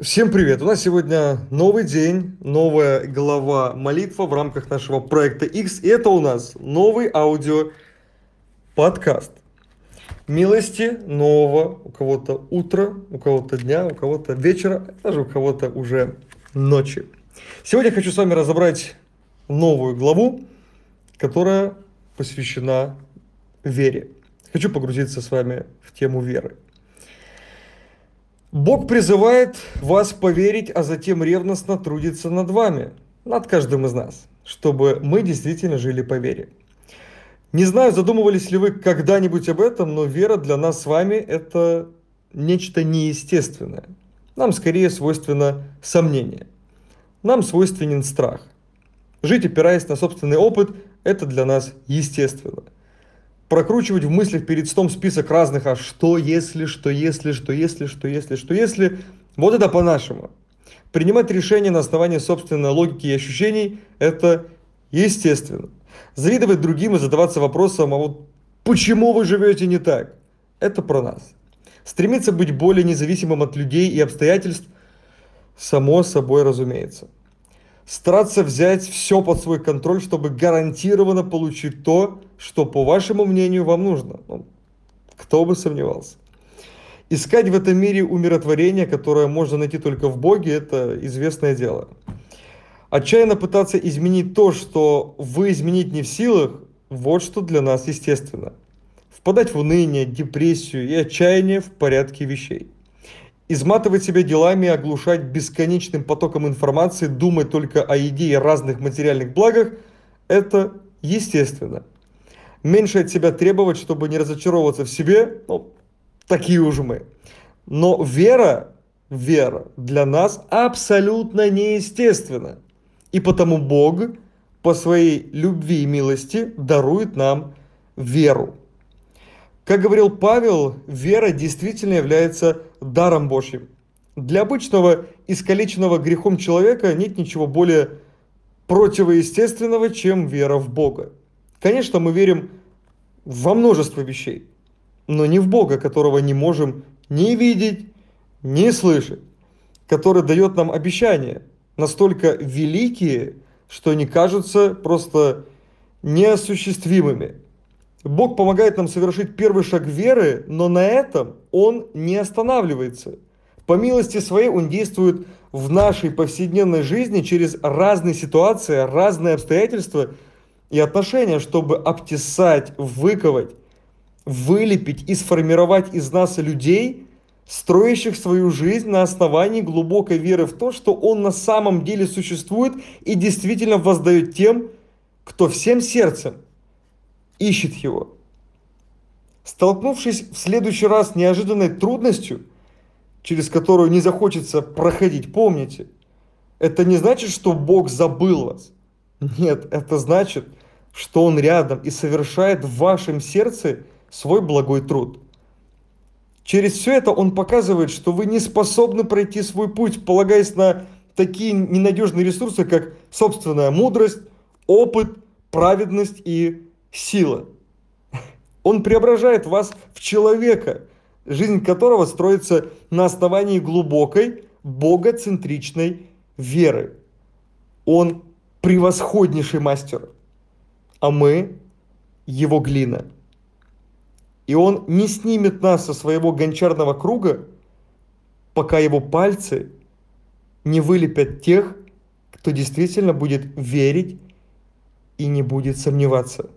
Всем привет! У нас сегодня новый день, новая глава молитва в рамках нашего проекта X. И это у нас новый аудио подкаст. Милости нового, у кого-то утро, у кого-то дня, у кого-то вечера, даже у кого-то уже ночи. Сегодня хочу с вами разобрать новую главу, которая посвящена вере. Хочу погрузиться с вами в тему веры. Бог призывает вас поверить, а затем ревностно трудиться над вами, над каждым из нас, чтобы мы действительно жили по вере. Не знаю, задумывались ли вы когда-нибудь об этом, но вера для нас с вами – это нечто неестественное. Нам скорее свойственно сомнение. Нам свойственен страх. Жить, опираясь на собственный опыт, это для нас естественно – прокручивать в мыслях перед сном список разных, а что если, что если, что если, что если, что если. Вот это по-нашему. Принимать решения на основании собственной логики и ощущений – это естественно. Завидовать другим и задаваться вопросом, а вот почему вы живете не так? Это про нас. Стремиться быть более независимым от людей и обстоятельств – само собой разумеется стараться взять все под свой контроль, чтобы гарантированно получить то, что, по вашему мнению, вам нужно. Ну, кто бы сомневался. Искать в этом мире умиротворение, которое можно найти только в Боге, это известное дело. Отчаянно пытаться изменить то, что вы изменить не в силах, вот что для нас естественно. Впадать в уныние, депрессию и отчаяние в порядке вещей изматывать себя делами, оглушать бесконечным потоком информации, думать только о еде и разных материальных благах – это естественно. Меньше от себя требовать, чтобы не разочаровываться в себе, ну, такие уже мы. Но вера, вера для нас абсолютно неестественна. И потому Бог по своей любви и милости дарует нам веру. Как говорил Павел, вера действительно является даром Божьим. Для обычного искалеченного грехом человека нет ничего более противоестественного, чем вера в Бога. Конечно, мы верим во множество вещей, но не в Бога, которого не можем ни видеть, ни слышать, который дает нам обещания, настолько великие, что они кажутся просто неосуществимыми. Бог помогает нам совершить первый шаг веры, но на этом Он не останавливается. По милости своей Он действует в нашей повседневной жизни через разные ситуации, разные обстоятельства и отношения, чтобы обтесать, выковать, вылепить и сформировать из нас людей, строящих свою жизнь на основании глубокой веры в то, что Он на самом деле существует и действительно воздает тем, кто всем сердцем – ищет его. Столкнувшись в следующий раз с неожиданной трудностью, через которую не захочется проходить, помните, это не значит, что Бог забыл вас. Нет, это значит, что Он рядом и совершает в вашем сердце свой благой труд. Через все это Он показывает, что вы не способны пройти свой путь, полагаясь на такие ненадежные ресурсы, как собственная мудрость, опыт, праведность и сила. Он преображает вас в человека, жизнь которого строится на основании глубокой, богоцентричной веры. Он превосходнейший мастер, а мы его глина. И он не снимет нас со своего гончарного круга, пока его пальцы не вылепят тех, кто действительно будет верить и не будет сомневаться.